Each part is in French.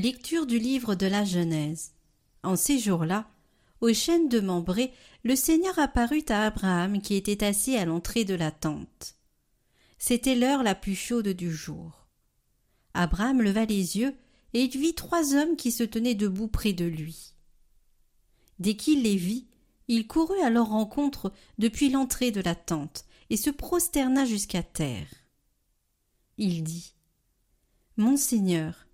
Lecture du livre de la Genèse. En ces jours-là, au chêne de Mambré, le Seigneur apparut à Abraham qui était assis à l'entrée de la tente. C'était l'heure la plus chaude du jour. Abraham leva les yeux et il vit trois hommes qui se tenaient debout près de lui. Dès qu'il les vit, il courut à leur rencontre depuis l'entrée de la tente et se prosterna jusqu'à terre. Il dit Mon Seigneur,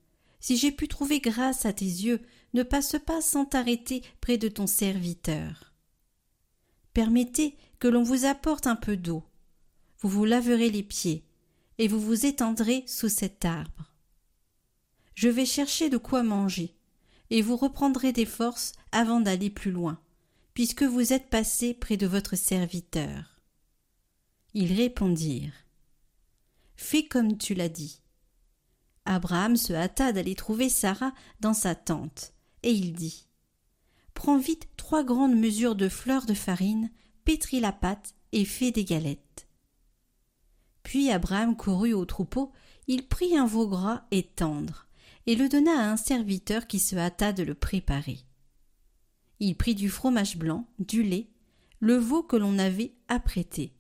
si j'ai pu trouver grâce à tes yeux, ne passe pas sans t'arrêter près de ton serviteur. Permettez que l'on vous apporte un peu d'eau. Vous vous laverez les pieds, et vous vous étendrez sous cet arbre. Je vais chercher de quoi manger, et vous reprendrez des forces avant d'aller plus loin, puisque vous êtes passé près de votre serviteur. Ils répondirent. Fais comme tu l'as dit. Abraham se hâta d'aller trouver Sarah dans sa tente, et il dit Prends vite trois grandes mesures de fleurs de farine, pétris la pâte et fais des galettes. Puis Abraham courut au troupeau, il prit un veau gras et tendre, et le donna à un serviteur qui se hâta de le préparer. Il prit du fromage blanc, du lait, le veau que l'on avait apprêté,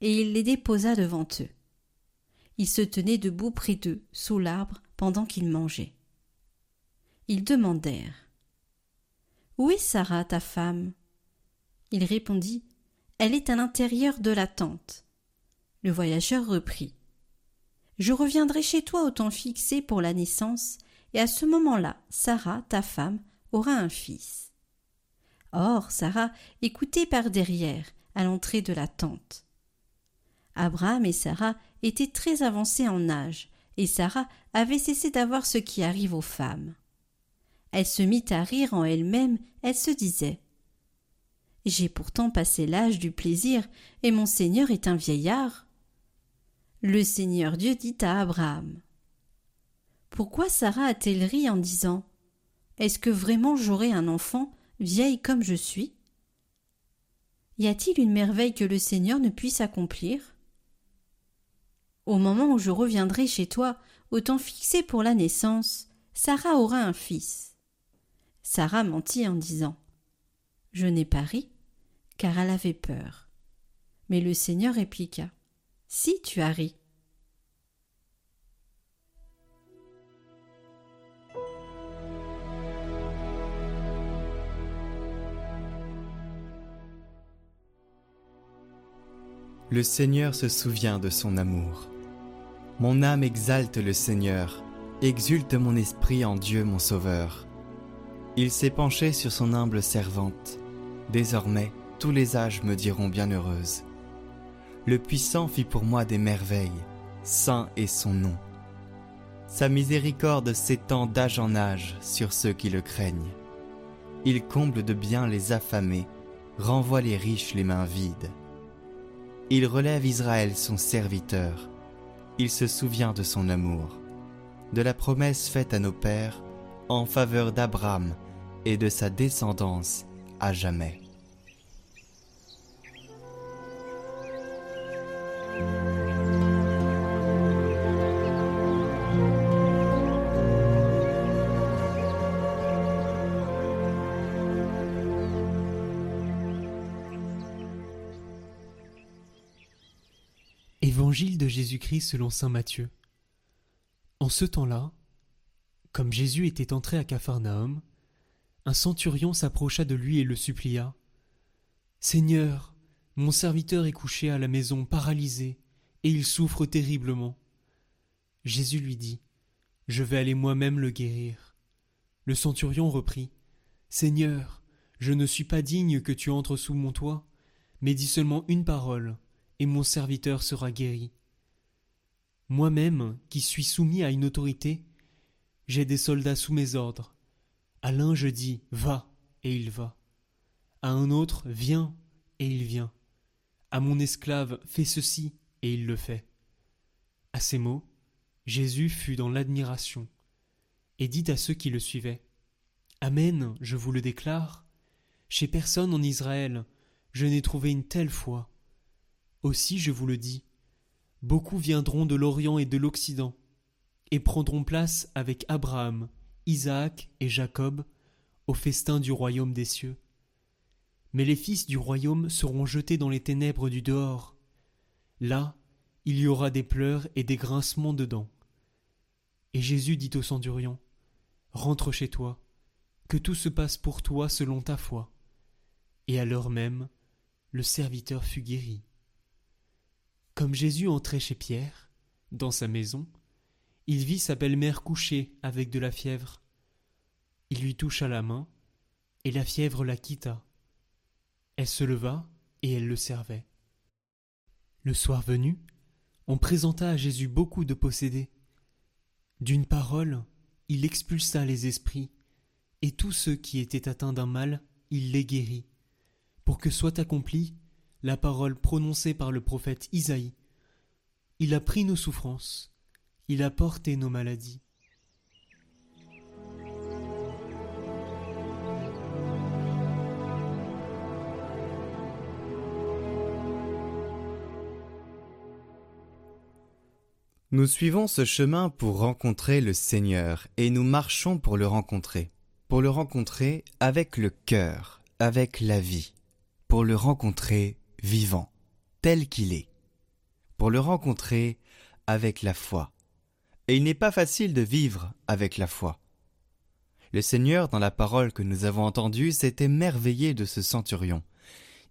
et il les déposa devant eux. Il se tenait debout près d'eux, sous l'arbre, pendant qu'ils mangeaient. Ils demandèrent Où est Sarah, ta femme? Il répondit Elle est à l'intérieur de la tente. Le voyageur reprit Je reviendrai chez toi au temps fixé pour la naissance, et à ce moment-là, Sarah, ta femme, aura un fils. Or, Sarah écoutait par derrière, à l'entrée de la tente. Abraham et Sarah étaient très avancés en âge, et Sarah avait cessé d'avoir ce qui arrive aux femmes. Elle se mit à rire en elle-même, elle se disait J'ai pourtant passé l'âge du plaisir, et mon Seigneur est un vieillard. Le Seigneur Dieu dit à Abraham Pourquoi Sarah a-t-elle ri en disant Est-ce que vraiment j'aurai un enfant, vieille comme je suis? Y a-t-il une merveille que le Seigneur ne puisse accomplir? Au moment où je reviendrai chez toi, au temps fixé pour la naissance, Sarah aura un fils. Sarah mentit en disant Je n'ai pas ri, car elle avait peur. Mais le Seigneur répliqua Si tu as ri. Le Seigneur se souvient de son amour. Mon âme exalte le Seigneur, exulte mon esprit en Dieu mon Sauveur. Il s'est penché sur son humble servante. Désormais, tous les âges me diront bienheureuse. Le puissant fit pour moi des merveilles, saint est son nom. Sa miséricorde s'étend d'âge en âge sur ceux qui le craignent. Il comble de bien les affamés, renvoie les riches les mains vides. Il relève Israël son serviteur, il se souvient de son amour, de la promesse faite à nos pères en faveur d'Abraham et de sa descendance à jamais. Évangile de Jésus-Christ selon saint Matthieu. En ce temps-là, comme Jésus était entré à Capharnaüm, un centurion s'approcha de lui et le supplia. Seigneur, mon serviteur est couché à la maison paralysé, et il souffre terriblement. Jésus lui dit. Je vais aller moi-même le guérir. Le centurion reprit. Seigneur, je ne suis pas digne que tu entres sous mon toit, mais dis seulement une parole, et mon serviteur sera guéri. Moi-même, qui suis soumis à une autorité, J'ai des soldats sous mes ordres. À l'un je dis Va, et il va. À un autre Viens, et il vient. À mon esclave Fais ceci, et il le fait. À ces mots, Jésus fut dans l'admiration, et dit à ceux qui le suivaient Amen, je vous le déclare, chez personne en Israël je n'ai trouvé une telle foi. Aussi je vous le dis, beaucoup viendront de l'Orient et de l'Occident, et prendront place avec Abraham, Isaac et Jacob au festin du royaume des cieux. Mais les fils du royaume seront jetés dans les ténèbres du dehors. Là, il y aura des pleurs et des grincements dedans. Et Jésus dit au centurion, Rentre chez toi, que tout se passe pour toi selon ta foi. Et à l'heure même, le serviteur fut guéri. Comme Jésus entrait chez Pierre, dans sa maison, il vit sa belle-mère couchée avec de la fièvre. Il lui toucha la main, et la fièvre la quitta. Elle se leva, et elle le servait. Le soir venu, on présenta à Jésus beaucoup de possédés. D'une parole, il expulsa les esprits, et tous ceux qui étaient atteints d'un mal, il les guérit, pour que soit accomplie la parole prononcée par le prophète Isaïe. Il a pris nos souffrances, il a porté nos maladies. Nous suivons ce chemin pour rencontrer le Seigneur et nous marchons pour le rencontrer. Pour le rencontrer avec le cœur, avec la vie. Pour le rencontrer vivant, tel qu'il est. Pour le rencontrer avec la foi. Et il n'est pas facile de vivre avec la foi. Le Seigneur, dans la parole que nous avons entendue, s'est émerveillé de ce centurion.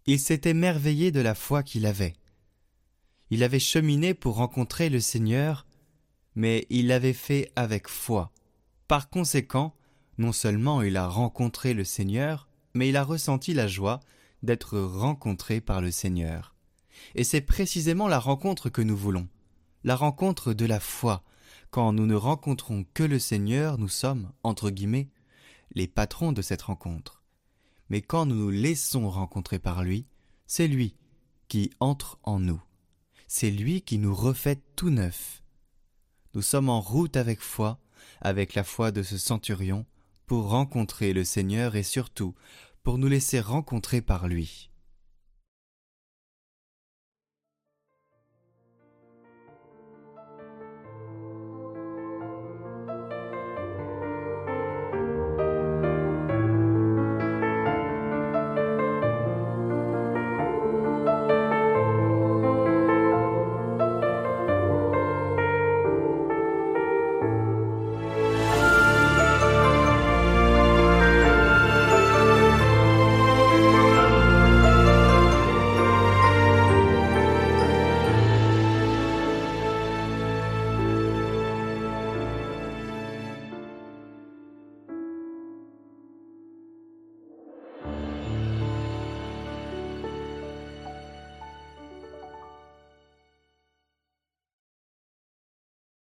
Il s'est émerveillé de la foi qu'il avait il avait cheminé pour rencontrer le Seigneur, mais il l'avait fait avec foi. Par conséquent, non seulement il a rencontré le Seigneur, mais il a ressenti la joie d'être rencontré par le Seigneur. Et c'est précisément la rencontre que nous voulons, la rencontre de la foi. Quand nous ne rencontrons que le Seigneur, nous sommes, entre guillemets, les patrons de cette rencontre. Mais quand nous nous laissons rencontrer par lui, c'est lui qui entre en nous c'est lui qui nous refait tout neuf. Nous sommes en route avec foi, avec la foi de ce centurion, pour rencontrer le Seigneur et surtout pour nous laisser rencontrer par lui.